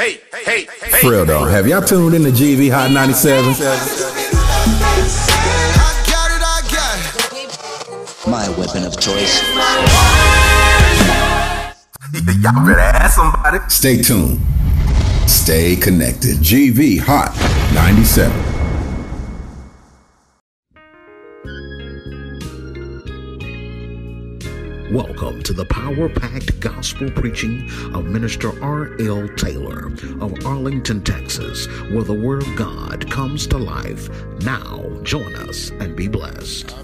Hey, hey, hey. For real though, have y'all tuned in to GV Hot 97? My weapon of choice. y'all better ask somebody. Stay tuned. Stay connected. GV Hot 97. Welcome to the power packed gospel preaching of Minister R.L. Taylor of Arlington, Texas, where the Word of God comes to life. Now, join us and be blessed.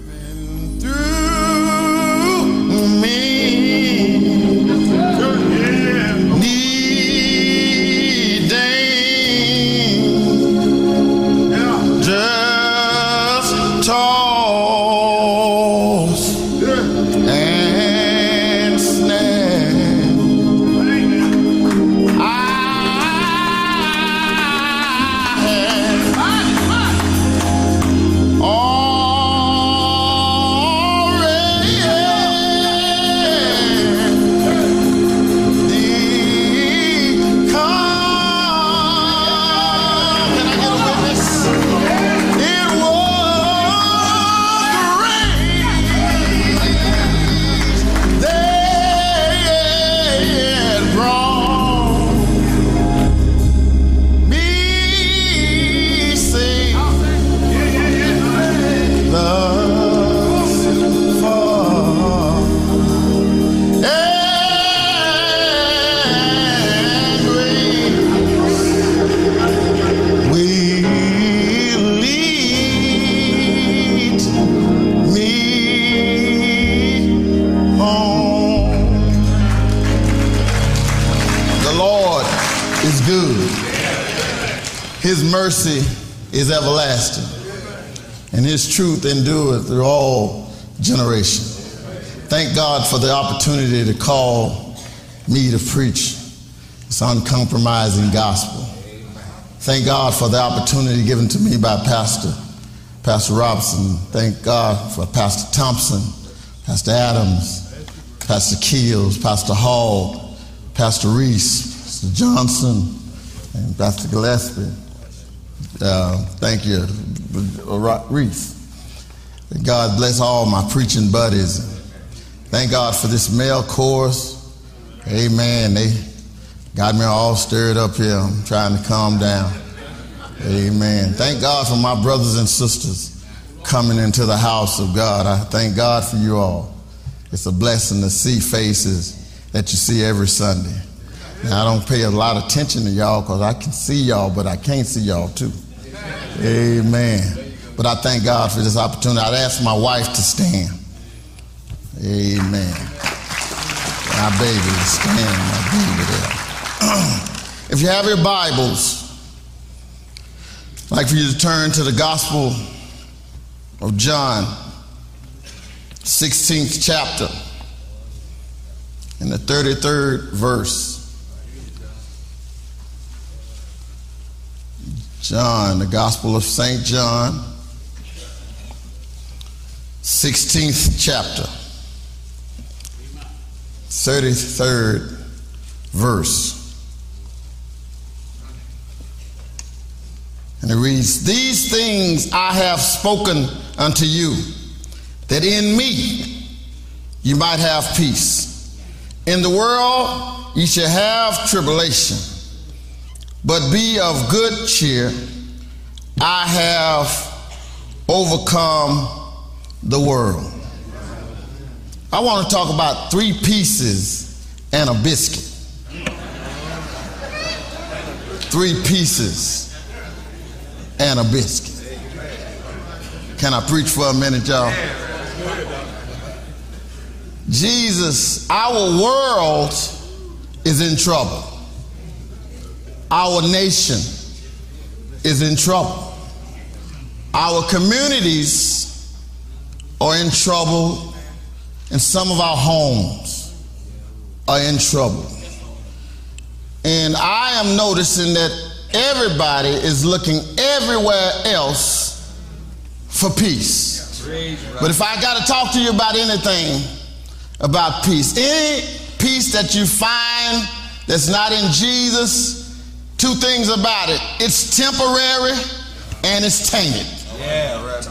Truth endureth through all generations. Thank God for the opportunity to call me to preach this uncompromising gospel. Thank God for the opportunity given to me by Pastor, Pastor Robinson. Thank God for Pastor Thompson, Pastor Adams, Pastor Keels, Pastor Hall, Pastor Reese, Pastor Johnson, and Pastor Gillespie. Uh, thank you, Reese. God bless all my preaching buddies. Thank God for this male chorus. Amen. They got me all stirred up here. I'm trying to calm down. Amen. Thank God for my brothers and sisters coming into the house of God. I thank God for you all. It's a blessing to see faces that you see every Sunday. Now, I don't pay a lot of attention to y'all because I can see y'all, but I can't see y'all too. Amen. But I thank God for this opportunity. I'd ask my wife to stand. Amen. My baby is standing, my baby there. if you have your Bibles, I'd like for you to turn to the Gospel of John, 16th chapter, in the 33rd verse. John, the Gospel of St. John, 16th chapter, 33rd verse. And it reads, These things I have spoken unto you, that in me you might have peace. In the world you shall have tribulation, but be of good cheer. I have overcome the world. I want to talk about three pieces and a biscuit. Three pieces and a biscuit. Can I preach for a minute, y'all? Jesus, our world is in trouble. Our nation is in trouble. Our communities are in trouble, and some of our homes are in trouble. And I am noticing that everybody is looking everywhere else for peace. But if I got to talk to you about anything about peace, any peace that you find that's not in Jesus Two things about it it's temporary and it's tainted. Yeah, right.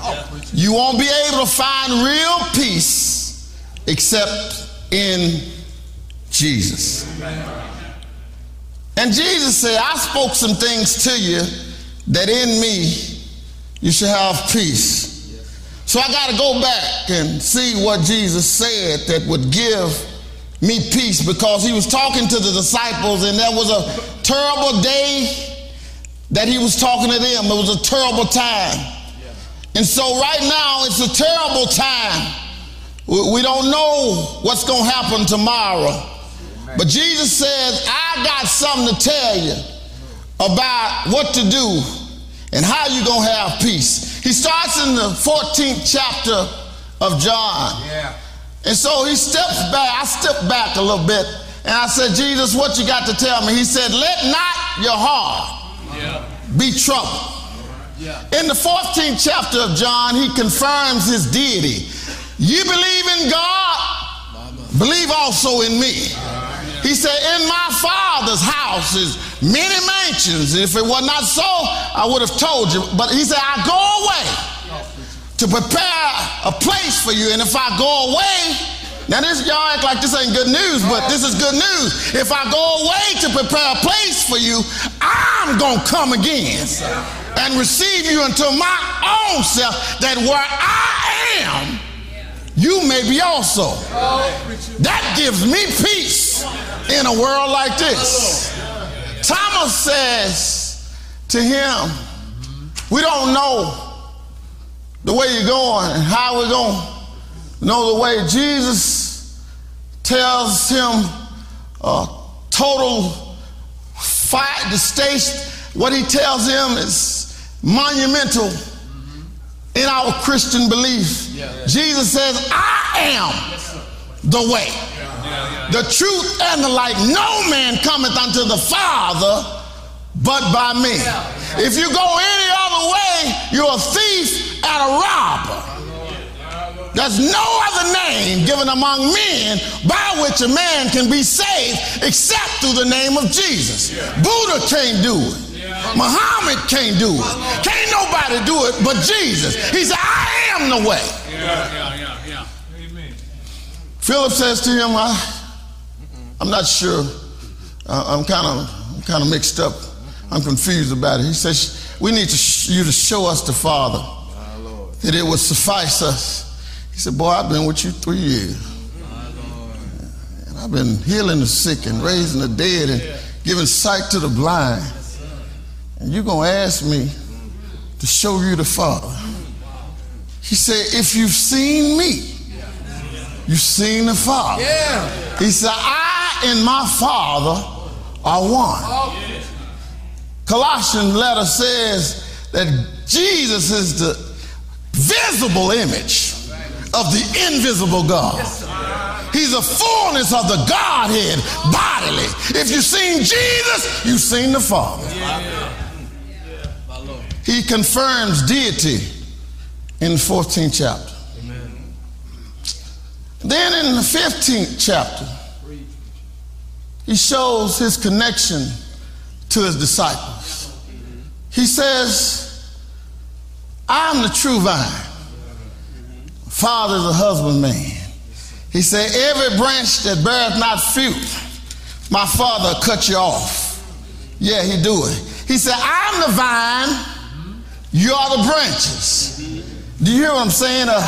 You won't be able to find real peace except in Jesus. And Jesus said, I spoke some things to you that in me you should have peace. So I got to go back and see what Jesus said that would give me peace because he was talking to the disciples and there was a terrible day that he was talking to them. It was a terrible time. And so right now it's a terrible time. We don't know what's going to happen tomorrow. But Jesus says, I got something to tell you about what to do and how you're going to have peace. He starts in the 14th chapter of John. Yeah. And so he steps back. I stepped back a little bit and I said, Jesus, what you got to tell me? He said, Let not your heart be troubled. In the 14th chapter of John, he confirms his deity. You believe in God, believe also in me. He said, In my father's house is many mansions. If it were not so, I would have told you. But he said, I go away to prepare a place for you. And if I go away, now this y'all act like this ain't good news, but this is good news. If I go away to prepare a place for you, I'm gonna come again and receive you into my own self, that where I am, you may be also. That gives me peace in a world like this. Thomas says to him, We don't know the way you're going and how we're going to know the way. Jesus tells him a total fight, the. What he tells him is monumental in our Christian belief. Jesus says, I am the way, the truth, and the light. No man cometh unto the Father but by me. If you go any other way, you're a thief and a robber. There's no other name given among men by which a man can be saved except through the name of Jesus. Buddha can't do it. Muhammad can't do it. Can't nobody do it but Jesus. He said, I am the way. Yeah, yeah, yeah, yeah. Amen. Philip says to him, I, I'm not sure. I'm kind of kind of mixed up. I'm confused about it. He says, we need to sh- you to show us the Father, that it would suffice us. He said, boy, I've been with you three years. And I've been healing the sick and raising the dead and giving sight to the blind. And you're going to ask me to show you the Father. He said, if you've seen me, you've seen the Father. He said, I and my Father are one. Oh. Colossian letter says that Jesus is the visible image of the invisible God. He's the fullness of the Godhead bodily. If you've seen Jesus, you've seen the Father. He confirms deity in the 14th chapter. Amen. Then in the 15th chapter, he shows his connection to his disciples. He says, I'm the true vine. Father is a husbandman. He said, Every branch that beareth not fruit, my father cut you off. Yeah, he do it. He said, I'm the vine, you are the branches. Do you hear what I'm saying? Uh,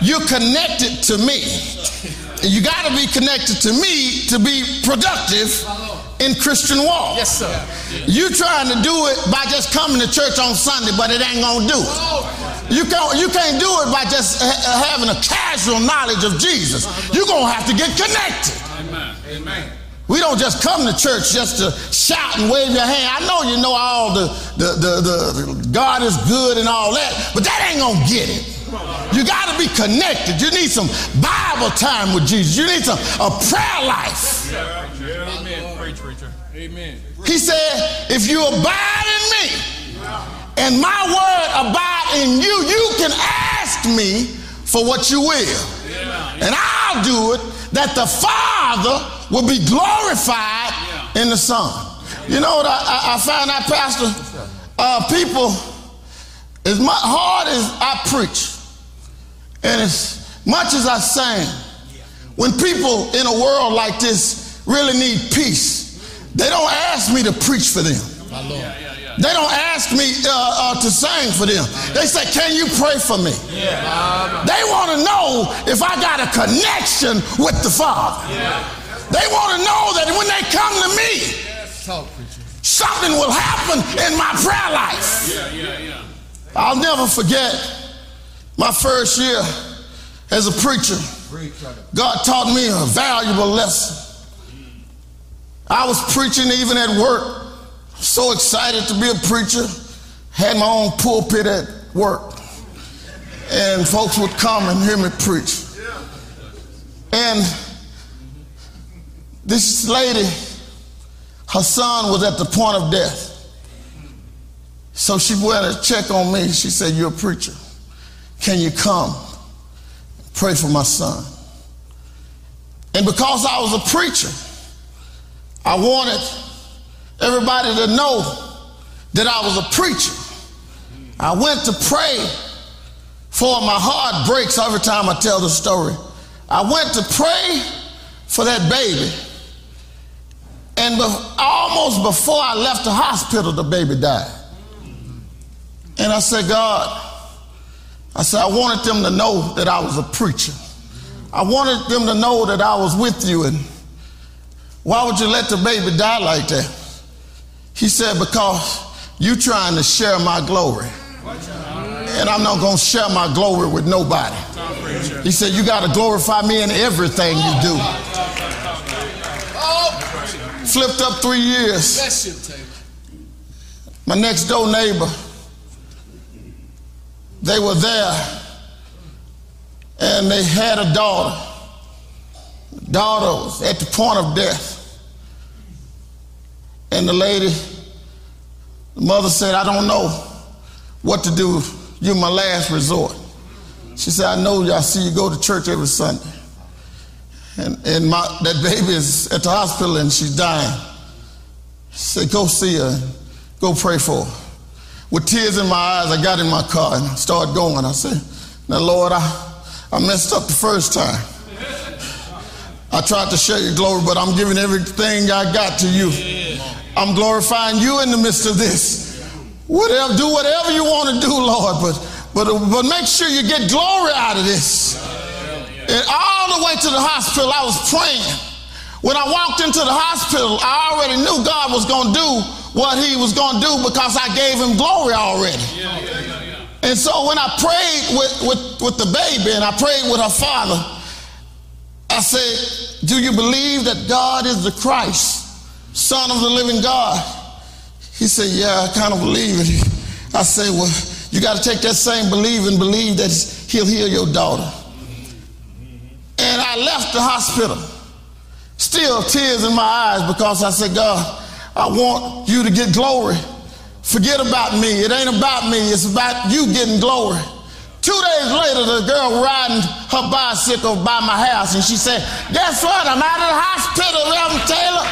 you're connected to me. You got to be connected to me to be productive in Christian walk. Yes, sir. You trying to do it by just coming to church on Sunday, but it ain't gonna do it. You can't, you can't do it by just ha- having a casual knowledge of Jesus. You're gonna have to get connected. Amen. Amen. We don't just come to church just to shout and wave your hand. I know you know all the, the, the, the, God is good and all that, but that ain't gonna get it. You got to be connected. You need some Bible time with Jesus. You need some a prayer life. Amen. Preach, preacher. Amen. He said, if you abide in me and my word abide in you, you can ask me for what you will. And I'll do it that the Father will be glorified in the Son. You know what I, I, I find out, Pastor? Uh, people, as much hard as I preach, and as much as I sing, when people in a world like this really need peace, they don't ask me to preach for them. They don't ask me uh, uh, to sing for them. They say, Can you pray for me? They want to know if I got a connection with the Father. They want to know that when they come to me, something will happen in my prayer life. I'll never forget my first year as a preacher. God taught me a valuable lesson. I was preaching even at work. So excited to be a preacher. Had my own pulpit at work. And folks would come and hear me preach. And this lady, her son was at the point of death. So she went to check on me. She said, You're a preacher. Can you come pray for my son? And because I was a preacher, I wanted everybody to know that I was a preacher. I went to pray for my heart breaks every time I tell the story. I went to pray for that baby. And be- almost before I left the hospital, the baby died. And I said, God, I said, I wanted them to know that I was a preacher. I wanted them to know that I was with you. And why would you let the baby die like that? He said, Because you trying to share my glory. And I'm not going to share my glory with nobody. He said, You got to glorify me in everything you do. Oh, flipped up three years. My next door neighbor, they were there and they had a daughter. The daughter was at the point of death. And the lady, the mother said, I don't know what to do. You're my last resort. She said, I know you. I see you go to church every Sunday. And, and my, that baby is at the hospital and she's dying. She said, Go see her. Go pray for her. With tears in my eyes, I got in my car and started going. I said, Now, Lord, I, I messed up the first time. I tried to share your glory, but I'm giving everything I got to you. I'm glorifying you in the midst of this. Whatever, do whatever you want to do, Lord, but but but make sure you get glory out of this. And all the way to the hospital, I was praying. When I walked into the hospital, I already knew God was going to do what He was going to do because I gave Him glory already. And so when I prayed with, with, with the baby and I prayed with her father, I said, Do you believe that God is the Christ, Son of the living God? He said, Yeah, I kind of believe it. I said, Well, you got to take that same belief and believe that He'll heal your daughter. And I left the hospital, still tears in my eyes because I said, God, I want you to get glory. Forget about me. It ain't about me, it's about you getting glory. Two days later, the girl riding her bicycle by my house, and she said, Guess what? I'm out of the hospital, Reverend Taylor.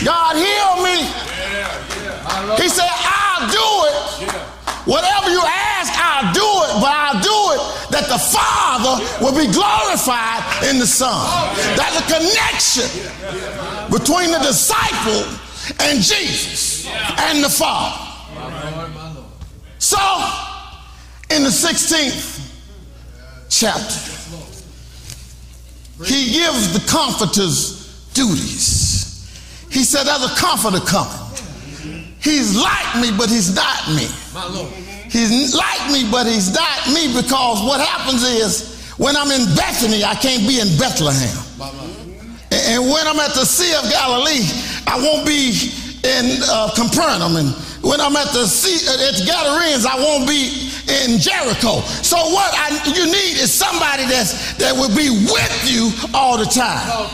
God healed me. He said, I'll do it. Whatever you ask, I'll do it, but I'll do it that the Father will be glorified in the Son. There's a connection between the disciple and Jesus and the Father. So, in the 16th chapter, he gives the comforters duties. He said, There's a comforter coming. He's like me, but he's not me. He's like me, but he's not me because what happens is when I'm in Bethany, I can't be in Bethlehem. And when I'm at the Sea of Galilee, I won't be in uh, Capernaum. And when I'm at the Sea at the Gadarenes, I won't be in Jericho. So what I, you need is somebody that's that will be with you all the time.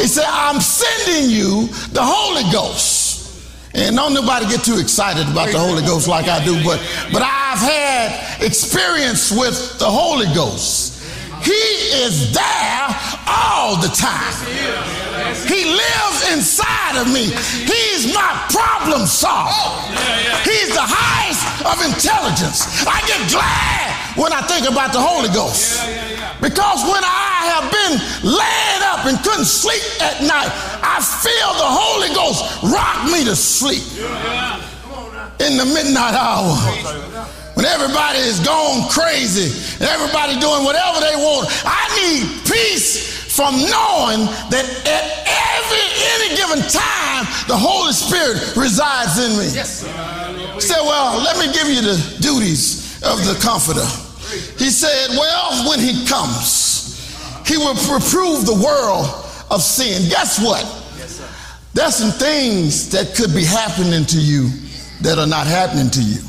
He said, "I'm sending you the Holy Ghost." And don't nobody get too excited about the Holy Ghost like I do, but but I've had experience with the Holy Ghost. He is there all the time. He lives inside of me. He's my problem solver. He's the highest of intelligence. I get glad when I think about the Holy Ghost. Because when I have been laid up and couldn't sleep at night, I feel the Holy Ghost rock me to sleep in the midnight hour. When everybody is going crazy and everybody doing whatever they want, I need peace from knowing that at every any given time the Holy Spirit resides in me. Yes. He said, Well, let me give you the duties of the comforter. He said, Well, when he comes, he will reprove the world of sin. Guess what? There's some things that could be happening to you that are not happening to you.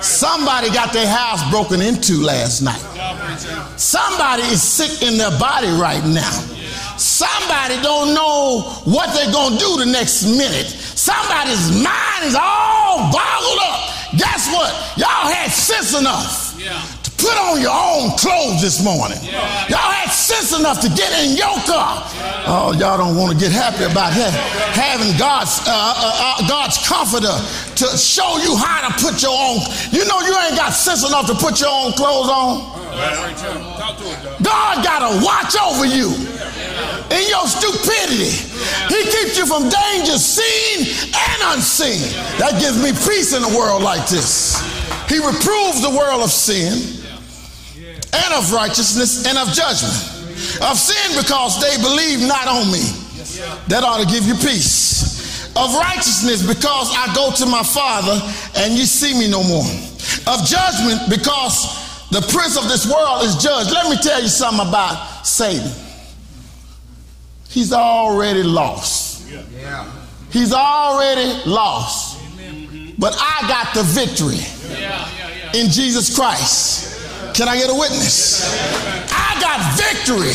Somebody got their house broken into last night. Somebody is sick in their body right now. Somebody don't know what they're going to do the next minute. Somebody's mind is all boggled up. Guess what? Y'all had sense enough to put on your own clothes this morning. Y'all had sense enough to get in your car. Oh, y'all don't want to get happy about that. Having God's uh, uh, uh, God's comforter to show you how to put your own. You know you ain't got sense enough to put your own clothes on. God got to watch over you in your stupidity. He keeps you from danger seen and unseen. That gives me peace in a world like this. He reproves the world of sin and of righteousness and of judgment. Of sin because they believe not on me. That ought to give you peace. Of righteousness because I go to my Father and you see me no more. Of judgment because the prince of this world is judged. Let me tell you something about Satan. He's already lost. He's already lost. But I got the victory in Jesus Christ. Can I get a witness? I got victory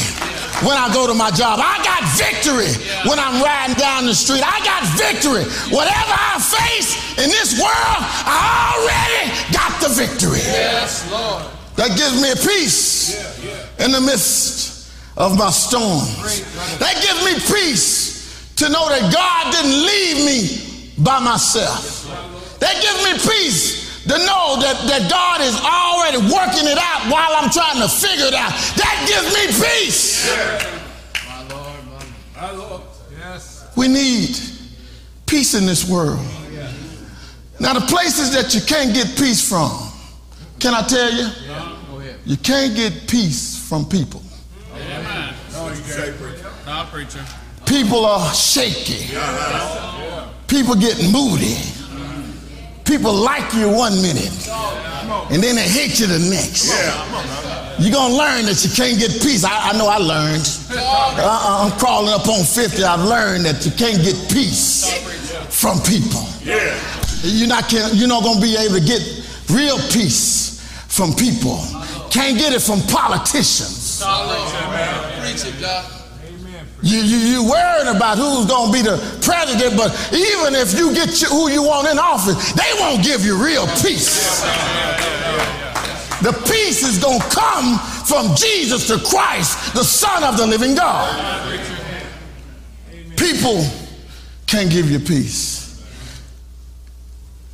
when I go to my job. I got victory when I'm riding down the street. I got victory. Whatever I face in this world, I already got the victory. Yes, Lord. That gives me peace in the midst of my storms. That gives me peace to know that God didn't leave me by myself. That gives me peace to know that, that God is already working it out while I'm trying to figure it out. That gives me peace. My Lord, my Lord. Yes. We need peace in this world. Now, the places that you can't get peace from, can I tell you? You can't get peace from people. Amen. No, you can't. No, preacher. People are shaky. People get moody. People like you one minute, and then they hate you the next. You're gonna learn that you can't get peace. I, I know I learned. Uh-uh, I'm crawling up on 50. I've learned that you can't get peace from people. You're not you're not gonna be able to get real peace from people. Can't get it from politicians. Preach it, God. You, you, you worried about who's going to be the president, but even if you get who you want in office, they won't give you real peace. The peace is going to come from Jesus to Christ, the Son of the living God. People can't give you peace.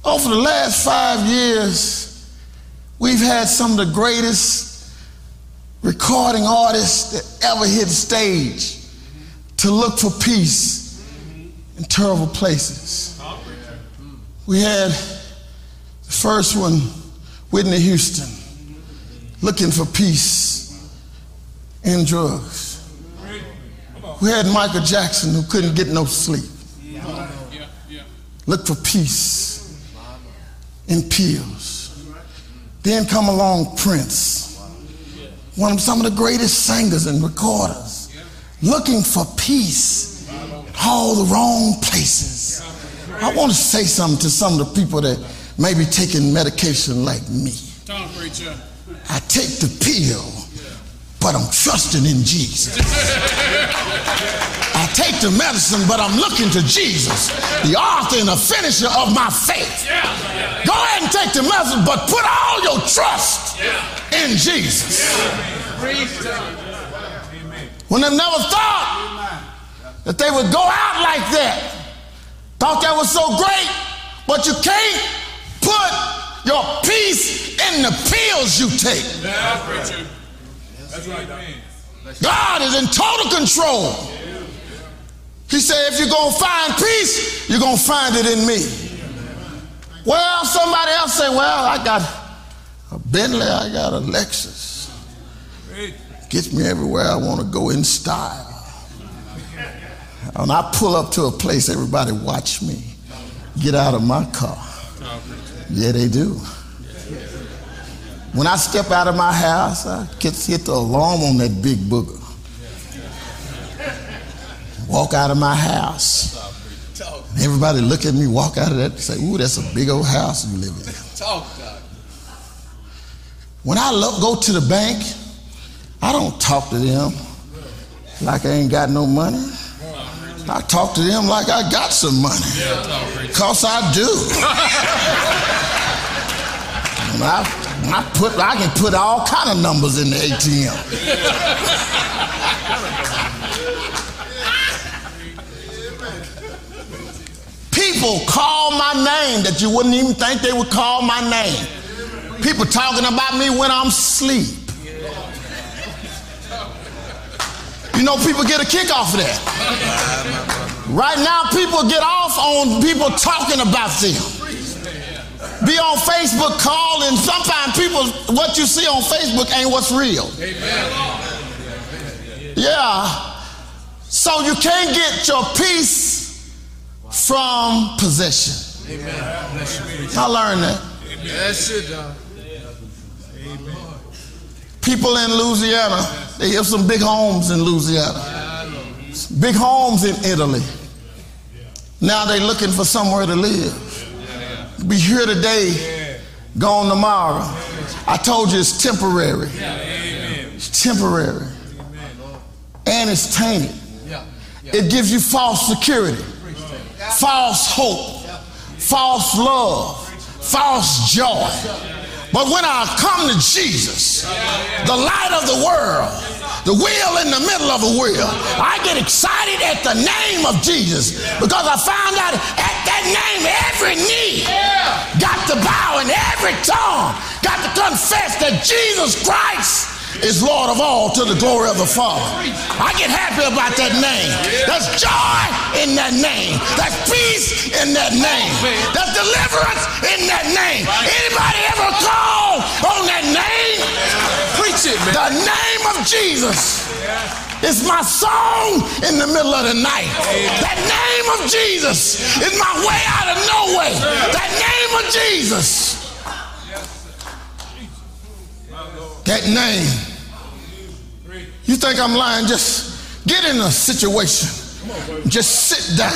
Over the last five years, we've had some of the greatest recording artists that ever hit the stage to look for peace in terrible places. We had the first one, Whitney Houston, looking for peace in drugs. We had Michael Jackson who couldn't get no sleep. Look for peace in pills. Then come along Prince, one of some of the greatest singers and recorders looking for peace all the wrong places. I want to say something to some of the people that may be taking medication like me. I take the pill, but I'm trusting in Jesus. I take the medicine, but I'm looking to Jesus, the author and the finisher of my faith. Go ahead and take the medicine, but put all your trust in Jesus. When they never thought that they would go out like that. Thought that was so great, but you can't put your peace in the pills you take. That's right. God is in total control. He said, if you're going to find peace, you're going to find it in me. Well, somebody else say, well, I got a Bentley, I got a Lexus. Gets me everywhere I want to go in style. When I pull up to a place, everybody watch me get out of my car. Yeah, they do. When I step out of my house, I get hit the alarm on that big booger. Walk out of my house. Everybody look at me, walk out of that, say, ooh, that's a big old house you live in. Talk, When I go to the bank, I don't talk to them like I ain't got no money. I talk to them like I got some money. Cause I do. I, I put I can put all kind of numbers in the ATM. People call my name that you wouldn't even think they would call my name. People talking about me when I'm asleep. You know, people get a kick off of that. Right now, people get off on people talking about them. Be on Facebook calling. Sometimes people, what you see on Facebook ain't what's real. Yeah. So you can't get your peace from possession. I learned that. That's it. People in Louisiana, they have some big homes in Louisiana, big homes in Italy. Now they're looking for somewhere to live. Be here today, gone tomorrow. I told you it's temporary. It's temporary. And it's tainted. It gives you false security, false hope, false love, false joy. But when I come to Jesus, the light of the world, the wheel in the middle of a wheel, I get excited at the name of Jesus because I found out at that name every knee got to bow and every tongue got to confess that Jesus Christ is Lord of all to the glory of the Father. I get happy about that name. There's joy in that name. There's peace in that name. There's deliverance in that name. Anybody ever call on that name? Preach it, man. The name of Jesus is my song in the middle of the night. That name of Jesus is my way out of no way. That name of Jesus. That name. You think I'm lying? Just get in a situation. Just sit down.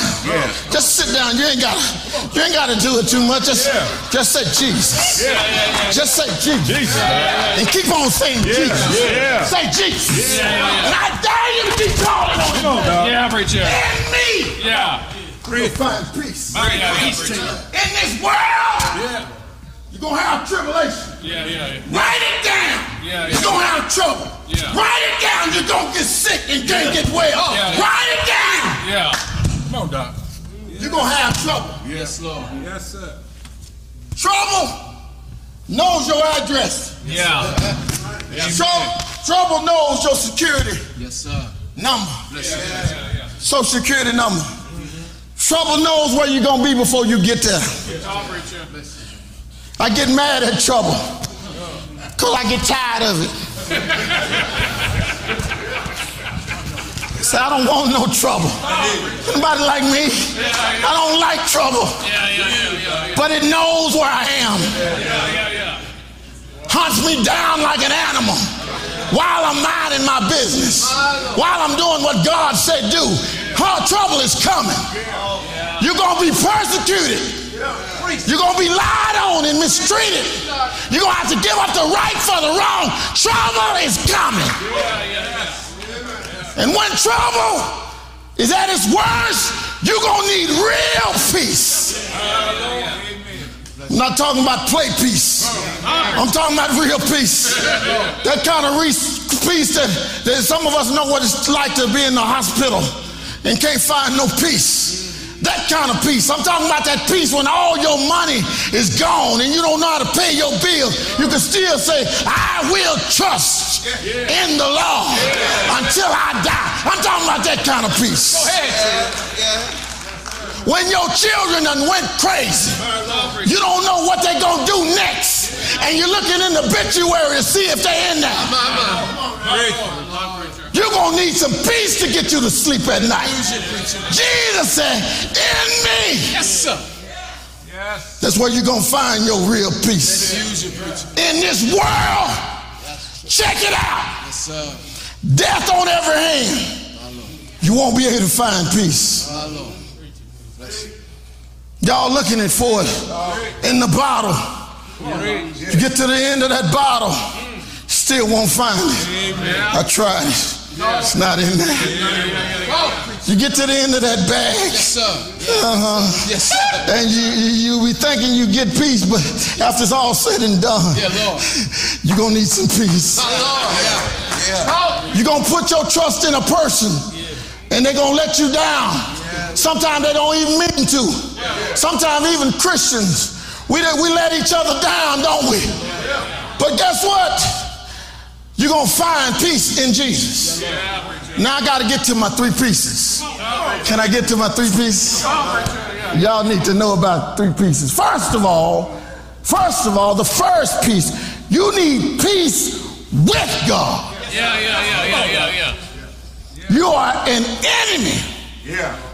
Just sit down. You ain't gotta you ain't gotta do it too much. Just just say Jesus. Yeah, Just say Jesus. Jesus. And keep on saying Jesus. Say Jesus. And I dare you to keep calling on him. Yeah, preacher. And me. Yeah. You'll find peace. Yeah, yeah, preacher. In this world, you're gonna have tribulation. Yeah, yeah, yeah. Write it down. Yeah, You're gonna have trouble. Yeah. Write it down. You're gonna get sick and can't get well. Yeah, yeah. Write it down. Yeah. Come on, Doc. You're gonna have trouble. Yes, Lord. Yes, sir. Trouble knows your address. Yeah. Trouble, trouble knows your security Yes, sir. number. Bless you. Yeah, yeah. Social security number. Trouble knows where you're gonna be before you get there. Talk. I get mad at trouble because I get tired of it. So I don't want no trouble. Anybody like me? I don't like trouble, but it knows where I am. Hunts me down like an animal while I'm minding my business, while I'm doing what God said do. Huh, trouble is coming. You're gonna be persecuted. You're gonna be lied on and mistreated. You're gonna have to give up the right for the wrong. Trouble is coming. And when trouble is at its worst, you're gonna need real peace. I'm not talking about play peace. I'm talking about real peace. That kind of re- peace that, that some of us know what it's like to be in the hospital and can't find no peace. That kind of peace. I'm talking about that peace when all your money is gone and you don't know how to pay your bills. You can still say, I will trust in the Lord until I die. I'm talking about that kind of peace. When your children done went crazy, you don't know what they're going to do next. And you're looking in the obituary to see if they're in there. You're going to need some peace to get you to sleep at night. Jesus said, in me. Yes, sir. That's where you're going to find your real peace. In this world, check it out. Death on every hand. You won't be able to find peace. Y'all looking it for it in the bottle. You get to the end of that bottle, still won't find it. I tried it. It's not in there. You get to the end of that bag. Uh-huh. Yes, sir. And you, you, you be thinking you get peace, but after it's all said and done, Yeah, Lord. you're going to need some peace. You're going to put your trust in a person, and they're going to let you down. Sometimes they don't even mean to. Sometimes even Christians, we, we let each other down, don't we? But guess what? You're going to find peace in Jesus. Now I got to get to my three pieces. Can I get to my three pieces? Y'all need to know about three pieces. First of all, first of all, the first piece, you need peace with God. Yeah, yeah, yeah, yeah, yeah, yeah. You are an enemy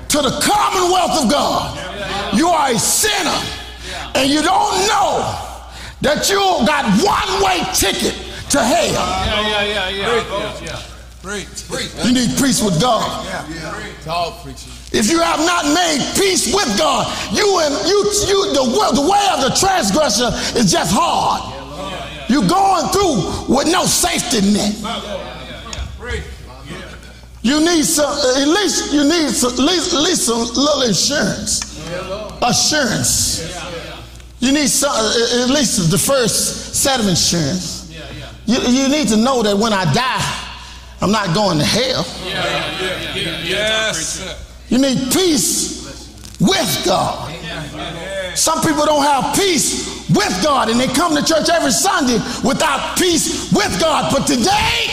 to the commonwealth of God. You are a sinner, and you don't know that you got one way ticket to hell. Yeah, yeah, yeah, yeah, oh, yeah. Preach. Preach. You need peace with God. Talk, preacher. If you have not made peace with God, you and you, you the, way- the way of the transgressor is just hard. You're going through with no safety net. You need some, uh, at least you need some, at least, at least some little insurance. Assurance. You need some, uh, at least the first set of insurance. You, you need to know that when I die, I'm not going to hell. Yes. You need peace with God. Some people don't have peace with God and they come to church every Sunday without peace with God. But today,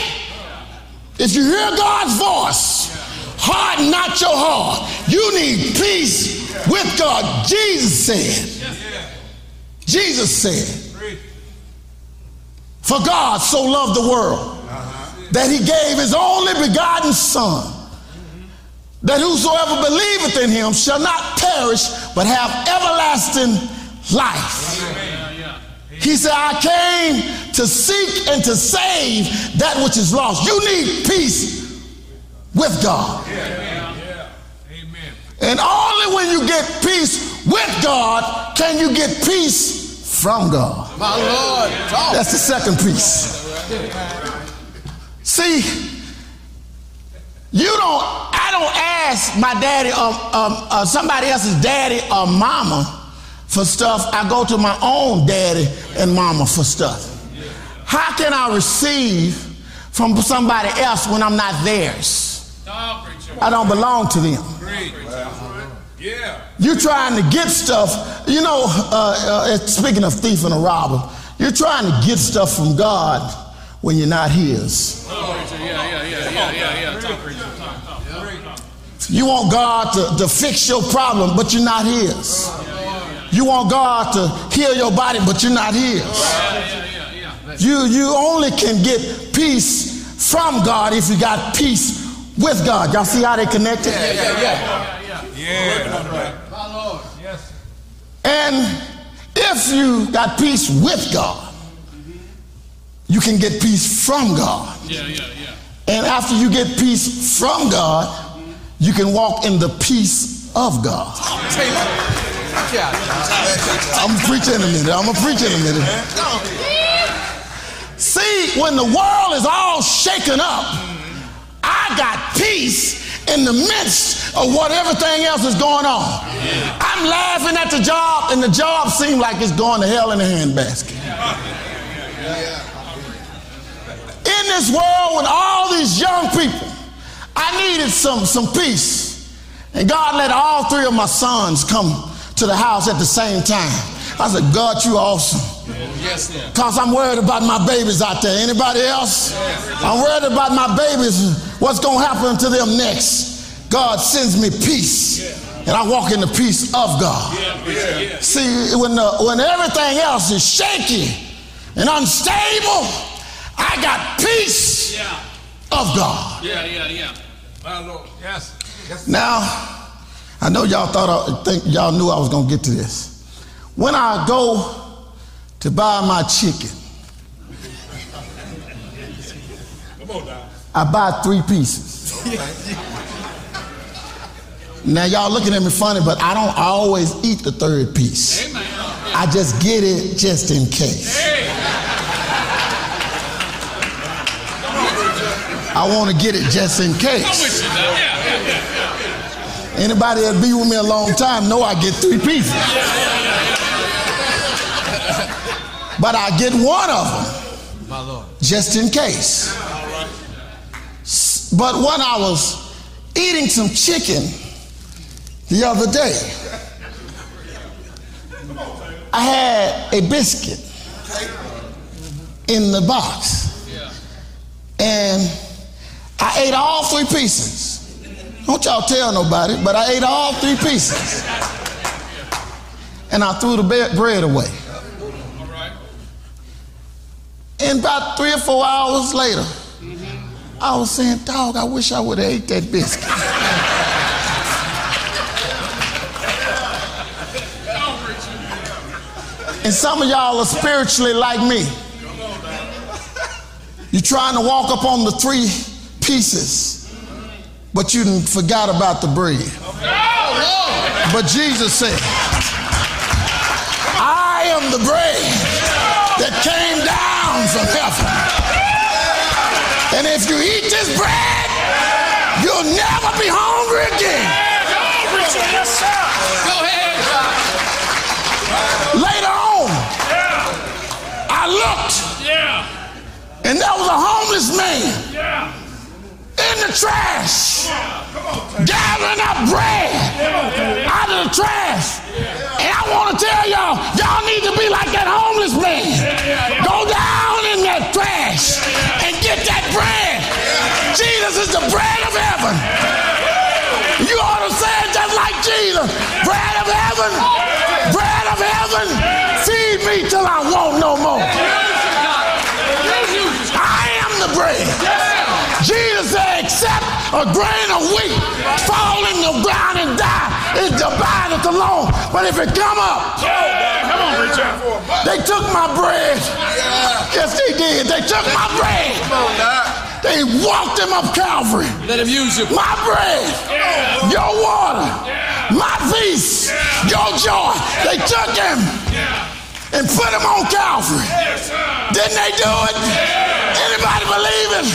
if you hear God's voice, harden not your heart. You need peace with God. Jesus said, Jesus said, For God so loved the world uh-huh. that he gave his only begotten Son that whosoever believeth in him shall not perish but have everlasting life. He said, I came to seek and to save that which is lost. You need peace with God. And only when you get peace with God can you get peace from God. My Lord. Talk. That's the second piece. See, you don't, I don't ask my daddy or um, uh, somebody else's daddy or mama for stuff. I go to my own daddy and mama for stuff. How can I receive from somebody else when I'm not theirs? I don't belong to them. Yeah. You're trying to get stuff, you know, uh, uh, speaking of thief and a robber, you're trying to get stuff from God when you're not His. Yeah, yeah, yeah, yeah, yeah, yeah. Talk, preacher. Talk, talk. You want God to, to fix your problem, but you're not His. You want God to heal your body, but you're not His. You, you only can get peace from God if you got peace with God. Y'all see how they connected? Yeah, yeah. Yeah. Lord. Yes. And if you got peace with God, you can get peace from God. Yeah, yeah, yeah. And after you get peace from God, you can walk in the peace of God. Yeah. I'm gonna preach in a minute. I'm gonna preach in a minute. See, when the world is all shaken up, I got peace in the midst of what everything else is going on. I'm laughing at the job, and the job seems like it's going to hell in a handbasket. In this world with all these young people, I needed some, some peace. And God let all three of my sons come to the house at the same time. I said, God, you awesome. Yes, sir. Because I'm worried about my babies out there. Anybody else? I'm worried about my babies, what's going to happen to them next. God sends me peace. And I walk in the peace of God. See, when, the, when everything else is shaky and unstable, I got peace of God. Yeah, yeah, yeah. My Lord. Yes. yes. Now, I know y'all thought I think y'all knew I was gonna get to this. When I go to buy my chicken, I buy three pieces. now y'all looking at me funny, but I don't always eat the third piece. I just get it just in case. I want to get it just in case. Anybody that be with me a long time know I get three pieces. But I get one of them just in case. But when I was eating some chicken the other day, I had a biscuit in the box. And I ate all three pieces. Don't y'all tell nobody, but I ate all three pieces. And I threw the bread away. And about three or four hours later, I was saying, dog, I wish I would have ate that biscuit. and some of y'all are spiritually like me. You're trying to walk up on the three pieces, but you forgot about the bread. But Jesus said, I am the bread from heaven. And if you eat this bread, you'll never be hungry again. Go ahead. Later on, I looked, and there was a homeless man in the trash, gathering up bread out of the trash. And I want to tell y'all, y'all need to be like that homeless man. Go down Jesus is the bread of heaven. You ought to say it just like Jesus. Bread of heaven, bread of heaven, feed me till I want no more. I am the bread. Jesus said, except a grain of wheat fall in the ground and die, it divideth alone. But if it come up, Come on, they took my bread. Yes, they did. They took my bread. They walked him up Calvary. Let him use you. My bread, your water, my peace, your joy. They took him and put him on Calvary. Yes, Didn't they do it? Anybody believe it?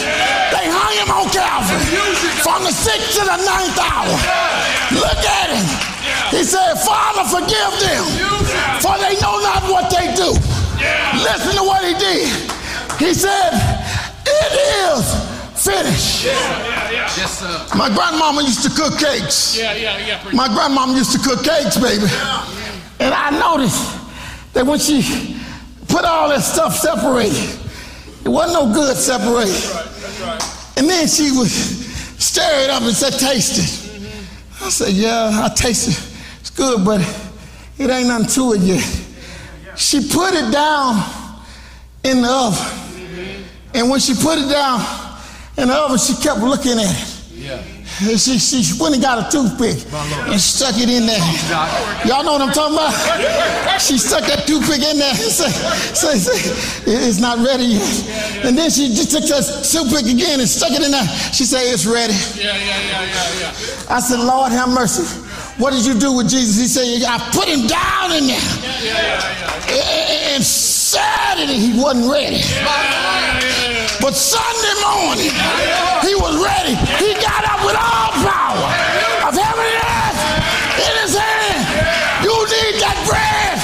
They hung him on Calvary from the sixth to the ninth hour. Look at him. He said, Father, forgive them, for they know not what they do. Listen to what he did. He said, It is finished. Yes, sir. My grandmama used to cook cakes. Yeah, yeah, yeah. My grandmama used to cook cakes, baby. And I noticed that when she put all that stuff separated, it wasn't no good separated. And then she would stir it up and say, taste it. I said, yeah, I taste it. It's good, but it ain't nothing to it yet. She put it down in the oven. And when she put it down in the oven, she kept looking at it. And She, she went and got a toothpick and stuck it in there. Y'all know what I'm talking about? She stuck that toothpick in there and said, say, say, it's not ready yet. And then she just took that toothpick again and stuck it in there. She said, it's ready. Yeah, yeah, yeah, yeah, yeah. I said, Lord, have mercy. What did you do with Jesus? He said, I put him down in there. Yeah, yeah, yeah. And Saturday, he wasn't ready. But Sunday morning, he was ready. He got up with all power of heaven and earth in his hand. You need that bread.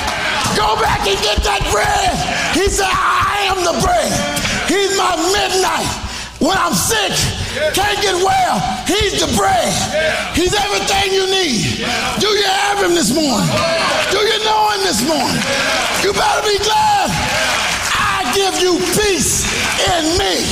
Go back and get that bread. He said, I am the bread. He's my midnight When I'm sick, can't get well, he's the bread. He's everything you need. Do you have him this morning? Do you know him this morning? You better be glad. I give you peace in me.